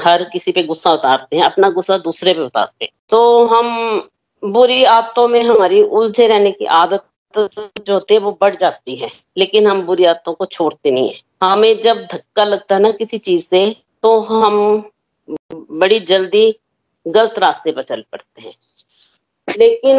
हर किसी पे गुस्सा उतारते हैं, अपना गुस्सा दूसरे पे उतारते हैं। तो हम बुरी आदतों में हमारी उलझे रहने की आदत जो होती है वो बढ़ जाती है, लेकिन हम बुरी आदतों को छोड़ते नहीं है। हमें जब धक्का लगता है ना किसी चीज़ से तो हम बड़ी जल्दी गलत रास्ते पर चल पड़ते हैं। लेकिन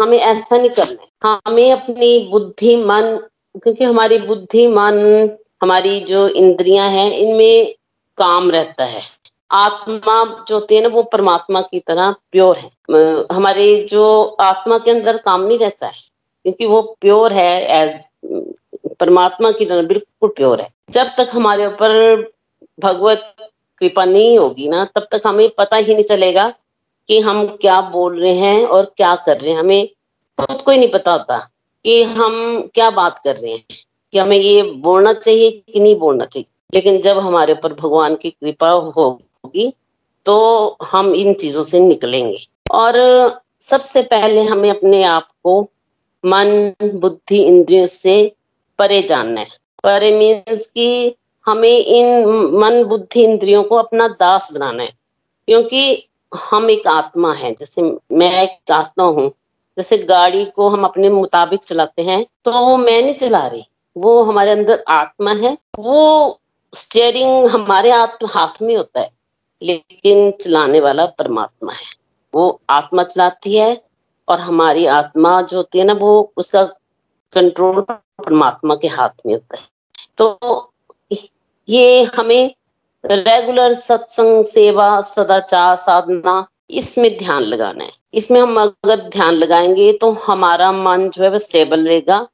हमें ऐसा नहीं करना है। हमें अपनी बुद्धि, मन, क्योंकि हमारी बुद्धि, मन, हमारी जो इंद्रियाँ हैं, इनमें काम रहता है। आत्मा जो होती है ना, वो परमात्मा की तरह प्योर है। हमारे जो आत्मा के अंदर काम नहीं रहता है, क्योंकि वो प्योर है एज परमात्मा की तरह बिल्कुल प्योर है। जब तक हमारे ऊपर भगवत कृपा नहीं होगी ना, तब तक हमें पता ही नहीं चलेगा कि हम क्या बोल रहे हैं और क्या कर रहे हैं। हमें खुद को ही नहीं पता होता कि हम क्या बात कर रहे हैं, कि हमें ये बोलना चाहिए कि नहीं बोलना चाहिए। लेकिन जब हमारे ऊपर भगवान की कृपा होगी तो हम इन चीज़ों से निकलेंगे। और सबसे पहले हमें अपने आप को मन, बुद्धि, इंद्रियों से परे जानना है। परे मीन्स कि हमें इन मन बुद्धि इंद्रियों को अपना दास बनाना है। क्योंकि हम एक आत्मा है, जैसे मैं एक आत्मा हूँ, जैसे गाड़ी को हम अपने मुताबिक चलाते हैं तो वो मैं नहीं चला रही, वो हमारे अंदर आत्मा है, वो स्टेयरिंग हमारे आत्म हाथ में होता है, लेकिन चलाने वाला परमात्मा है। वो आत्मा चलाती है और हमारी आत्मा जो होती है ना, वो उसका कंट्रोल परमात्मा के हाथ में होता है। तो ये हमें रेगुलर सत्संग, सेवा, सदाचार, साधना, इसमें ध्यान लगाना है। इसमें हम अगर ध्यान लगाएँगे तो हमारा मन जो है वो स्टेबल रहेगा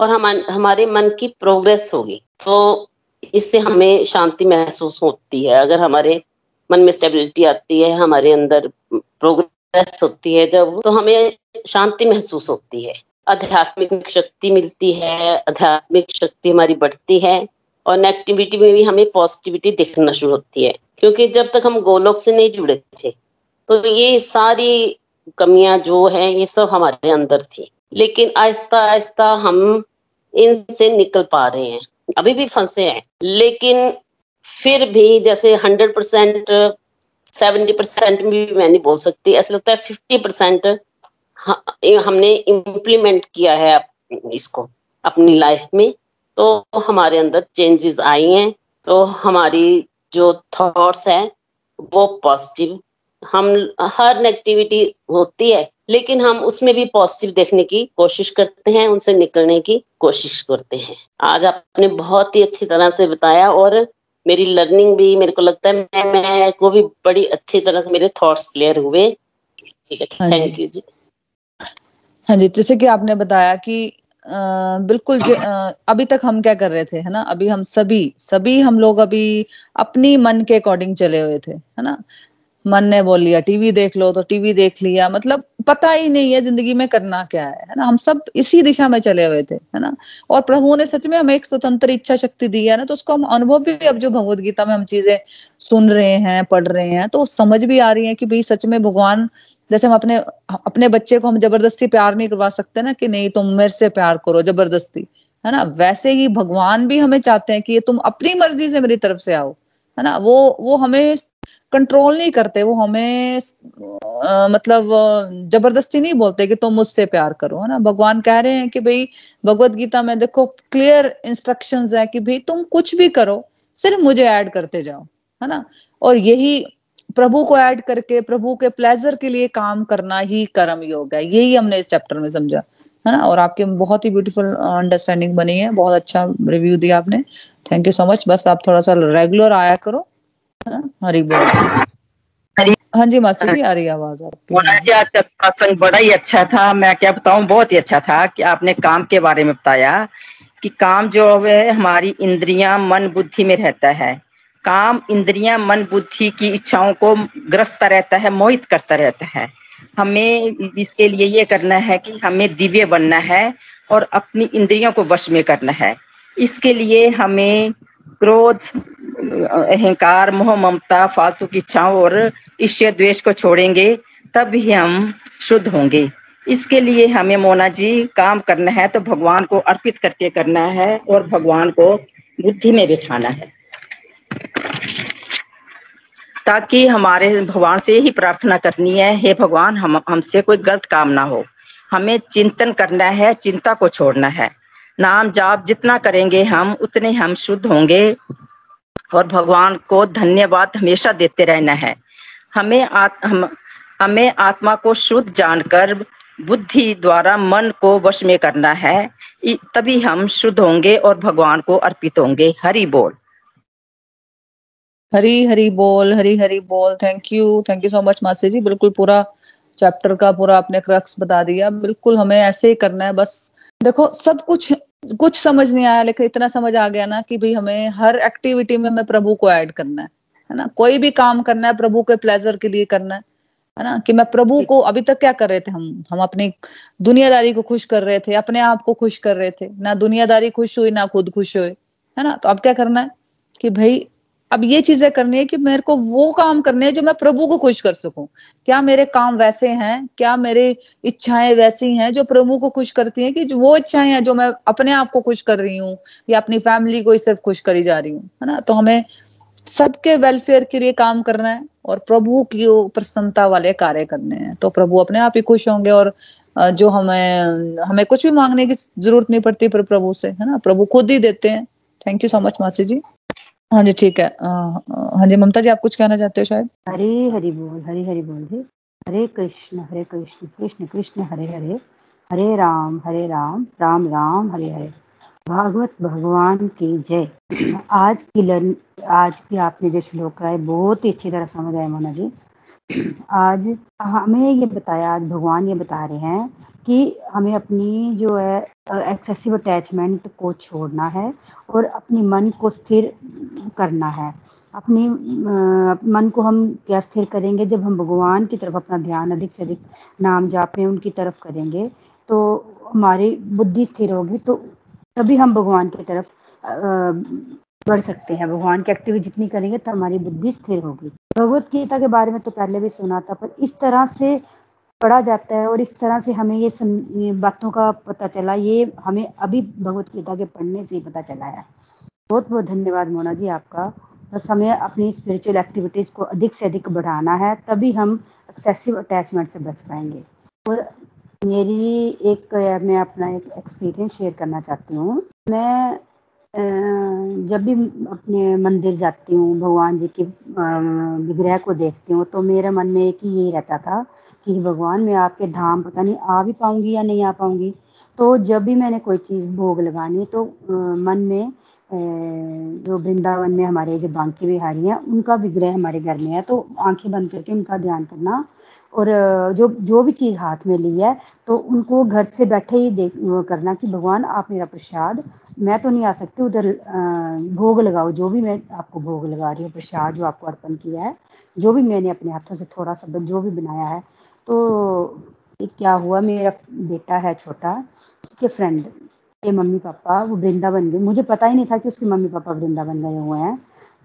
और हम, हमारे मन की प्रोग्रेस होगी। तो इससे हमें शांति महसूस होती है। अगर हमारे मन में स्टेबिलिटी आती है, हमारे अंदर प्रोग्रेस होती है जब तो हमें शांति महसूस होती है। आध्यात्मिक शक्ति मिलती है, आध्यात्मिक शक्ति हमारी बढ़ती है। और नेगेटिविटी में भी हमें पॉजिटिविटी दिखना शुरू होती है। क्योंकि जब तक हम गोलोक से नहीं जुड़े थे तो ये सारी कमियाँ जो है, ये सब हमारे अंदर थी। लेकिन आहिस्ता आहिस्ता हम इनसे निकल पा रहे हैं। अभी भी फंसे हैं, लेकिन फिर भी जैसे हंड्रेड परसेंट सेवेंटी परसेंट भी मैं नहीं बोल सकती। ऐसा लगता है फिफ्टी परसेंट हमने इम्प्लीमेंट किया है इसको, अपनी लाइफ में। तो हमारे अंदर चेंजेस आई हैं। तो हमारी जो थॉट्स हैं वो पॉजिटिव हम हर नेगेटिविटी होती है लेकिन हम उसमें भी पॉजिटिव देखने की कोशिश करते हैं उनसे निकलने की कोशिश करते हैं। आज आपने बहुत ही अच्छी तरह से बताया और मेरी लर्निंग भी मेरे को लगता है मैं, मैं को भी बड़ी अच्छी तरह से मेरे थॉट्स क्लियर हुए। ठीक है थैंक यू जी। हाँ जी जैसे कि आपने बताया कि आ, बिल्कुल आ, अभी तक हम क्या कर रहे थे है ना? अभी हम सभी सभी हम लोग अभी अपनी मन के अकॉर्डिंग चले हुए थे है ना? मन ने बोल लिया टीवी देख लो तो टीवी देख लिया मतलब पता ही नहीं है ज़िंदगी में करना क्या है है ना? हम सब इसी दिशा में चले हुए थे है ना? और प्रभु ने सच में हमें एक स्वतंत्र इच्छा शक्ति दी है ना तो उसको हम अनुभव भी अब जो भगवत गीता में हम चीज़ें सुन रहे हैं पढ़ रहे हैं तो समझ भी आ रही है कि भाई सच में भगवान जैसे हम अपने अपने बच्चे को हम ज़बरदस्ती प्यार नहीं करवा सकते ना कि नहीं तुम मेरे से प्यार करो ज़बरदस्ती है ना? वैसे ही भगवान भी हमें चाहते हैं कि ये तुम अपनी मर्ज़ी से मेरी तरफ़ से आओ है ना? वो वो हमें कंट्रोल नहीं करते वो हमें आ, मतलब ज़बरदस्ती नहीं बोलते कि तुम मुझसे प्यार करो है ना? भगवान कह रहे हैं कि भाई भगवत गीता में देखो क्लियर इंस्ट्रक्शंस है कि भाई तुम कुछ भी करो सिर्फ़ मुझे ऐड करते जाओ है ना? और यही प्रभु को ऐड करके, प्रभु के प्लेजर के लिए काम करना ही कर्म योग है। यही हमने इस चैप्टर में समझा, है ना? और आपके बहुत ही ब्यूटीफुल अंडरस्टैंडिंग बनी है। बहुत अच्छा रिव्यू दिया आपने। थैंक यू सो मच बस आप थोड़ा सा रेगुलर आया करो, है ना? हरी बोल। हाँ जी मास्टर जी, आ रही आवाज़ आपकी। आज का सत्संग बड़ा ही अच्छा था। मैं क्या बताऊँ, बहुत ही अच्छा था कि आपने काम के बारे में बताया कि काम जो है, हमारी इंद्रियाँ, मन, बुद्धि में रहता है। काम, इंद्रियाँ, मन, बुद्धि की इच्छाओं को ग्रस्त रहता है, मोहित करता रहता है। हमें इसके लिए ये करना है कि हमें दिव्य बनना है और अपनी इंद्रियों को वश में करना है। इसके लिए हमें क्रोध, अहंकार, मोह, ममता, फालतू की इच्छाओं और ईश्वर द्वेष को छोड़ेंगे तब ही हम शुद्ध होंगे। इसके लिए हमें मोना जी काम करना है तो भगवान को अर्पित करके करना है और भगवान को बुद्धि में बिठाना है। ताकि हमारे भगवान से ही प्रार्थना करनी है हे भगवान हम हमसे कोई गलत काम ना हो। हमें चिंतन करना है चिंता को छोड़ना है। नाम जाप जितना करेंगे हम उतने हम शुद्ध होंगे और भगवान को धन्यवाद हमेशा देते रहना है। हमें आत, हम हमें आत्मा को शुद्ध जानकर बुद्धि द्वारा मन को वश में करना है। तभी हम शुद्ध होंगे और भगवान को अर्पित होंगे। हरि बोल। हरी हरी बोल, हरी हरी बोल thank you thank you so much Masi ji. बिल्कुल पूरा चैप्टर का पूरा आपने क्रक्स बता दिया। बिल्कुल हमें ऐसे ही करना है, बस देखो, सब कुछ कुछ समझ नहीं आया, लेकिन इतना समझ आ गया ना कि भाई हमें हर एक्टिविटी में हमें प्रभु को ऐड करना है है ना? कोई भी काम करना है, प्रभु के प्लेजर के लिए करना है है ना? कि मैं प्रभु को, अभी तक क्या कर रहे थे हम? हम अपनी दुनियादारी को खुश कर रहे थे, अपने आप को खुश कर रहे थे। ना दुनियादारी खुश हुई, ना खुद खुश हुए, है ना? तो अब क्या करना है कि भाई अब ये चीज़ें करनी है कि मेरे को वो काम करने हैं जो मैं प्रभु को खुश कर सकूँ। क्या मेरे काम वैसे हैं? क्या मेरे इच्छाएँ वैसी हैं जो प्रभु को खुश करती हैं कि वो इच्छाएँ हैं जो मैं अपने आप को खुश कर रही हूँ या अपनी फैमिली को ही सिर्फ़ खुश करी जा रही हूँ, है ना? तो हमें सबके वेलफेयर के लिए काम करना है और प्रभु की प्रसन्नता वाले कार्य करने हैं। तो प्रभु अपने आप ही खुश होंगे और जो हमें हमें कुछ भी मांगने की ज़रूरत नहीं पड़ती पर प्रभु से, है ना? प्रभु खुद ही देते हैं। थैंक यू सो मच मासी जी। हाँ जी, ठीक है। हाँ जी, ममता जी, आप कुछ कहना चाहते हो शायद? हरे, हरि बोल, हरे, हरि बोल जी। हरे कृष्ण हरे कृष्ण कृष्ण कृष्ण, हरे हरे। हरे राम हरे राम राम राम, हरे हरे। भागवत भगवान की जय। आज की लर्न, आज की आपने जो श्लोक है, बहुत ही अच्छी तरह समझ आए मोना जी। आज हमें ये बताया, आज भगवान ये बता रहे हैं कि हमें अपनी जो है एक्सेसिव अटैचमेंट को छोड़ना है और अपनी मन को स्थिर करना है। अपनी मन को हम क्या स्थिर करेंगे? जब हम भगवान की तरफ़ अपना ध्यान अधिक से अधिक नाम जापे, उनकी तरफ़ करेंगे तो हमारी बुद्धि स्थिर होगी तो तभी हम भगवान की तरफ़ बढ़ सकते हैं। भगवान की एक्टिविटी जितनी करेंगे तो हमारी बुद्धि स्थिर होगी। भगवत गीता के बारे में तो पहले भी सुना था, पर इस तरह से पढ़ा जाता है और इस तरह से हमें ये, ये बातों का पता चला ये हमें अभी भगवत गीता के पढ़ने से ही पता चला है। बहुत बहुत धन्यवाद मोना जी आपका। बस हमें अपनी स्पिरिचुअल एक्टिविटीज़ को अधिक से अधिक बढ़ाना है तभी हम एक्सेसिव अटैचमेंट से बच पाएँगे। और मेरी एक मैं अपना एक एक्सपीरियंस शेयर करना चाहती हूँ। मैं जब भी अपने मंदिर जाती हूँ, भगवान जी के विग्रह को देखती हूँ तो मेरे मन में एक ही यही रहता था कि भगवान मैं आपके धाम पता नहीं आ भी पाऊँगी या नहीं आ पाऊँगी। तो जब भी मैंने कोई चीज़ भोग लगानी तो मन में जो वृंदावन में हमारे जो बांकी बिहारी हैं, उनका विग्रह हमारे घर में है तो आँखें बंद करके उनका ध्यान करना और जो जो भी चीज़ हाथ में ली है तो उनको घर से बैठे ही देख करना कि भगवान आप मेरा प्रसाद, मैं तो नहीं आ सकती, उधर भोग लगाओ, जो भी मैं आपको भोग लगा रही हूँ, प्रसाद जो आपको अर्पण किया है, जो भी मैंने अपने हाथों से थोड़ा सा जो भी बनाया है तो क्या हुआ, मेरा बेटा है छोटा, उसके फ्रेंड के मम्मी पापा, वो वृंदावन गए, मुझे पता ही नहीं था कि उसके मम्मी पापा वृंदावन गए हुए हैं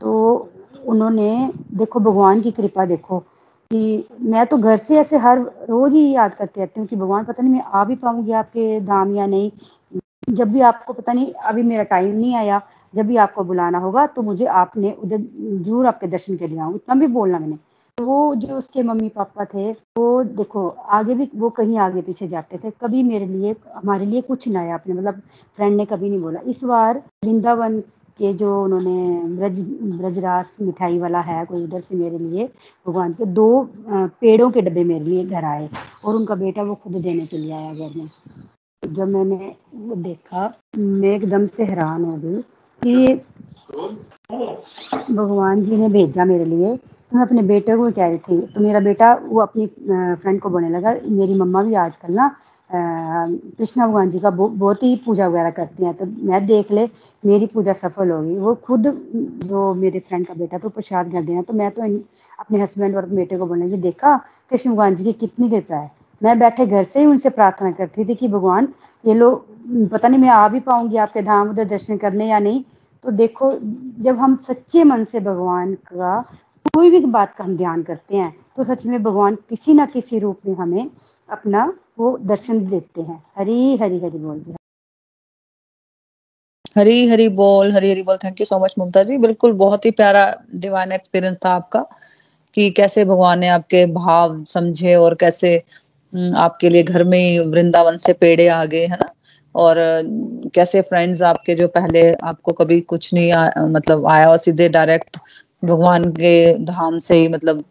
तो उन्होंने, देखो भगवान की कृपा देखो कि मैं तो घर से ऐसे हर रोज ही याद करते रहती हूँ कि भगवान पता नहीं मैं आ भी पाऊँगी आपके धाम या नहीं। जब भी आपको पता नहीं, अभी मेरा टाइम नहीं आया, जब भी आपको बुलाना होगा तो मुझे आपने उधर ज़रूर आपके दर्शन के लिए आऊँ। इतना भी बोलना मैंने। तो वो जो उसके मम्मी पापा थे, वो देखो, आगे भी, वो कहीं आगे पीछे जाते थे। कभी मेरे लिए, हमारे लिए कुछ ना आया अपने मतलब फ्रेंड ने कभी नहीं बोला। इस बार वृंदावन के जो उन्होंने ब्रज, ब्रजरास मिठाई वाला है कोई उधर से मेरे लिए, भगवान के दो पेड़ों के डब्बे मेरे लिए घर आए और उनका बेटा वो खुद देने के लिए आया घर में। जब मैंने वो देखा, मैं एकदम से हैरान हो गई कि भगवान जी ने भेजा मेरे लिए। तो मैं अपने बेटे को कह रही थी तो मेरा बेटा वो अपनी फ्रेंड को बोलने लगा, मेरी मम्मा भी आजकल ना कृष्णा भगवान जी का बहुत ही पूजा वगैरह करती हैं तो मैं देख ले, मेरी पूजा सफल होगी। वो खुद, जो मेरे फ्रेंड का बेटा तो प्रसाद कर देना तो मैं तो अपने हस्बैंड और बेटे को बोलने की देखा, कृष्ण भगवान जी की कितनी कृपा है। मैं बैठे घर से ही उनसे प्रार्थना करती थी कि, भगवान, ये लोग, पता नहीं मैं आ भी पाऊँगी आपके धाम, उधर दर्शन करने या नहीं? तो देखो, जब हम सच्चे मन से भगवान का कोई भी बात का हम ध्यान करते हैं तो सच में भगवान किसी ना किसी रूप में हमें अपना वो दर्शन देते हैं। हरी हरी हरी बोल हरी हरी बोल हरी हरी बोल। Thank you so much Mamta ji. बिल्कुल बहुत ही प्यारा डिवाइन एक्सपीरियंस था आपका कि कैसे भगवान ने आपके भाव समझे और कैसे आपके लिए घर में ही वृंदावन से पेड़े आ गए है ना? और कैसे फ्रेंड्स आपके जो पहले आपको कभी कुछ नहीं आ, मतलब आया और सीधे डायरेक्ट भगवान के धाम से ही मतलब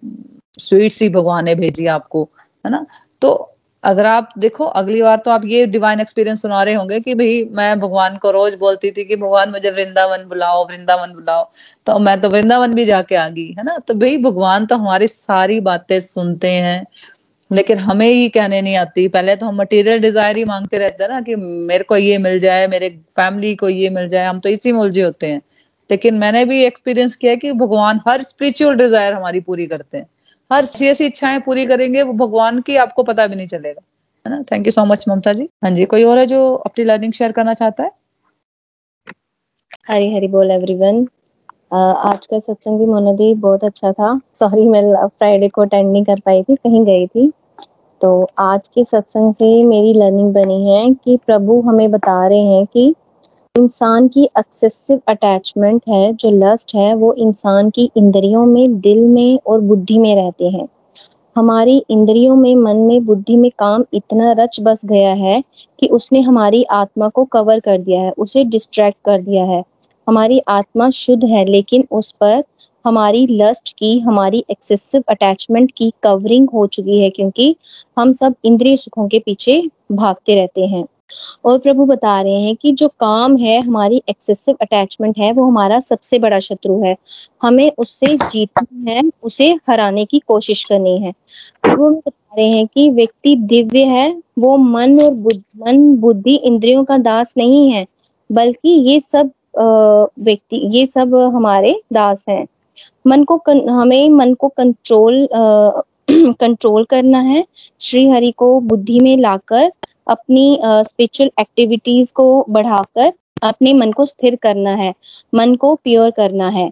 स्वीट सी भगवान ने भेजी आपको है ना? तो अगर आप देखो, अगली बार तो आप ये डिवाइन एक्सपीरियंस सुना रहे होंगे कि भाई मैं भगवान को रोज बोलती थी कि भगवान मुझे वृंदावन बुलाओ वृंदावन बुलाओ। तो मैं तो वृंदावन भी जाके आ गई, है ना? तो भाई भगवान तो हमारी सारी बातें सुनते हैं, लेकिन हमें ही कहने नहीं आती। पहले तो हम मटेरियल डिज़ायर ही मांगते रहते हैं ना कि मेरे को ये मिल जाए, मेरे फैमिली को ये मिल जाए, हम तो इसी में उलझे होते हैं। लेकिन मैंने भी एक्सपीरियंस किया कि भगवान हर स्पिरिचुअल डिज़ायर हमारी पूरी करते हैं। हर ऐसी इच्छाएँ पूरी करेंगे, वो भगवान की आपको पता भी नहीं चलेगा। है ना? Thank you so much Mamta ji. हाँ जी, कोई और है जो अपनी लर्निंग शेयर करना चाहता है? हरी हरी बोल एवरीवन आज का सत्संग भी मोना दी, बहुत अच्छा था। सॉरी मैं फ्राइडे को अटेंड नहीं कर पाई थी, कहीं गई थी। तो आज के सत्संग से मेरी लर्निंग बनी है कि प्रभु हमें बता रहे हैं कि इंसान की एक्सेसिव अटैचमेंट है, जो लस्ट है, वो इंसान की इंद्रियों में, दिल में और बुद्धि में रहते हैं। हमारी इंद्रियों में, मन में, बुद्धि में काम इतना रच बस गया है कि उसने हमारी आत्मा को कवर कर दिया है, उसे डिस्ट्रैक्ट कर दिया है। हमारी आत्मा शुद्ध है, लेकिन उस पर हमारी लस्ट की, हमारी एक्सेसिव अटैचमेंट की कवरिंग हो चुकी है, क्योंकि हम सब इंद्रिय सुखों के पीछे भागते रहते हैं। और प्रभु बता रहे हैं कि जो काम है हमारी एक्सेसिव अटैचमेंट है वो हमारा सबसे बड़ा शत्रु है। हमें उससे जीतना है उसे हराने की कोशिश करनी है। प्रभु बता रहे हैं कि व्यक्ति दिव्य है वो मन और बुद्ध, मन बुद्धि इंद्रियों का दास नहीं है बल्कि ये सब व्यक्ति ये सब हमारे दास हैं। मन को कन, हमें मन को कंट्रोल कंट्रोल करना है श्री हरि को बुद्धि में लाकर अपनी स्पिरिचुअल एक्टिविटीज़ को बढ़ाकर अपने मन को स्थिर करना है, मन को प्योर करना है।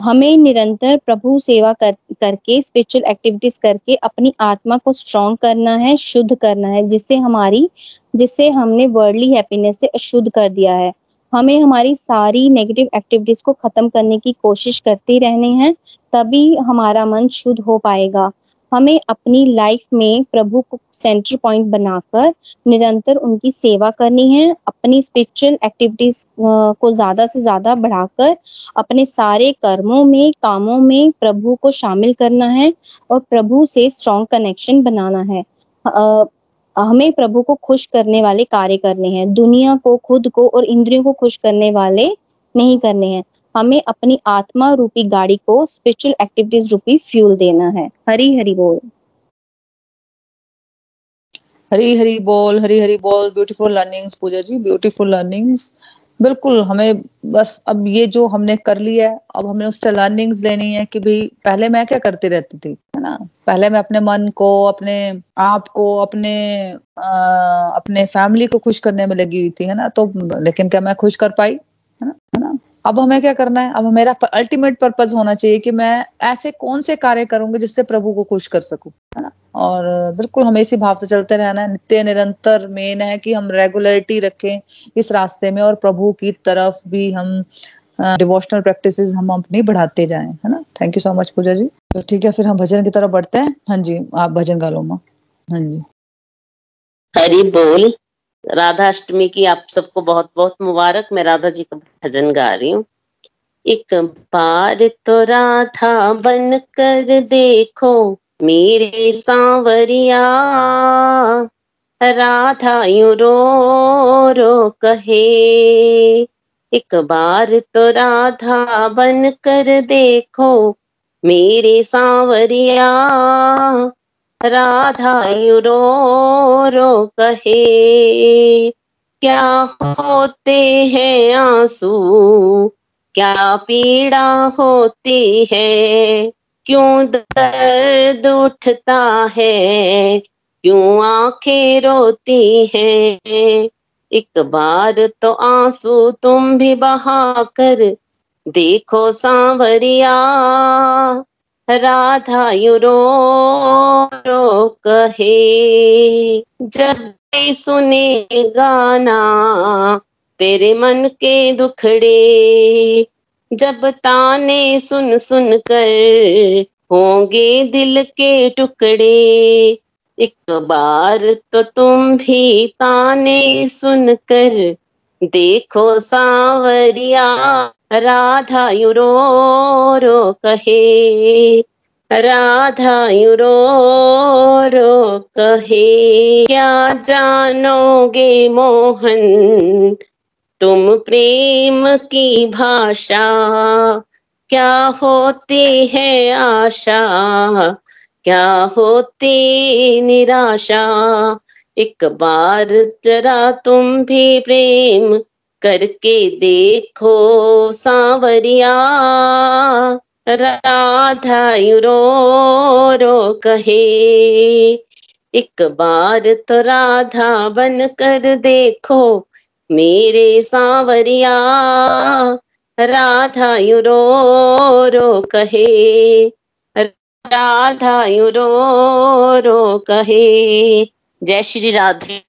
हमें निरंतर प्रभु सेवा कर, करके स्पिरिचुअल एक्टिविटीज़ करके अपनी आत्मा को स्ट्रॉन्ग करना है, शुद्ध करना है, जिससे हमारी, जिससे हमने वर्ल्डली हैप्पीनेस से अशुद्ध कर दिया है। हमें हमारी सारी नेगेटिव एक्टिविटीज़ को खत्म करने की कोशिश करते रहने हैं, तभी हमारा मन शुद्ध हो पाएगा। हमें अपनी लाइफ में प्रभु को सेंटर पॉइंट बनाकर निरंतर उनकी सेवा करनी है, अपनी स्पिरिचुअल एक्टिविटीज़ को ज़्यादा से ज़्यादा बढ़ाकर अपने सारे कर्मों में, कामों में प्रभु को शामिल करना है और प्रभु से स्ट्रॉन्ग कनेक्शन बनाना है। हमें प्रभु को खुश करने वाले कार्य करने हैं। दुनिया को, खुद को और इंद्रियों को खुश करने वाले नहीं करने हैं। हमें अपनी आत्मा रूपी गाड़ी को स्पिरिचुअल एक्टिविटीज़ रूपी फ्यूल देना है। हरी हरी बोल। हरी हरी बोल हरी हरी बोल beautiful learnings Pooja ji beautiful learnings बिल्कुल हमें बस अब ये जो हमने कर लिया है अब हमें उससे लर्निंग्स लेनी है कि भाई पहले मैं क्या करती रहती थी है ना? पहले मैं अपने मन को अपने आप को अपने आ, अपने फैमिली को खुश करने में लगी हुई थी है ना? तो लेकिन क्या मैं खुश कर पाई? अब हमें क्या करना है? अब मेरा अल्टीमेट पर्पज होना चाहिए कि मैं ऐसे कौन से कार्य करूँगी जिससे प्रभु को खुश कर सकूँ, है ना? और बिल्कुल हमें इसी भाव से चलते रहना है। नित्य निरंतर मेन है कि हम रेगुलरिटी रखें इस रास्ते में और प्रभु की तरफ़ भी हम डिवोशनल प्रैक्टिस हम अपनी बढ़ाते जाएँ, है ना? Thank you so much Pooja ji. तो ठीक है, फिर हम भजन की तरफ़ बढ़ते हैं। हाँ जी, आप भजन गा लो, माँ। हाँ जी। हरी बोल। राधा अष्टमी की आप सबको बहुत बहुत मुबारक। मैं राधा जी का भजन गा रही हूँ। एक बार तो राधा बन कर देखो, मेरे सांवरिया। राधा यू रो रो कहे। एक बार तो राधा बन कर देखो, मेरे सांवरिया। राधा यू रो रो कहे। क्या होते हैं आँसू? क्या पीड़ा होती है? क्यों दर्द उठता है? क्यों आँखें रोती हैं? एक बार तो आँसू तुम भी बहा कर देखो सांवरिया। राधा यू रो रो कहे, जब सुने गाना तेरे मन के दुखड़े, जब ताने सुन सुन कर होंगे दिल के टुकड़े, एक बार तो तुम भी ताने सुन कर देखो सांवरिया, राधा यू रो कहे। राधा यू रो रो कहे। क्या जानोगे मोहन, तुम प्रेम की भाषा? क्या होती है आशा? क्या होती निराशा? एक बार जरा तुम भी प्रेम करके देखो, सांवरिया। राधा रो रो कहे, एक बार तो राधा बन कर देखो, मेरे सांवरिया। राधा रो रो कहे, राधा रो रो कहे। जय श्री राधे।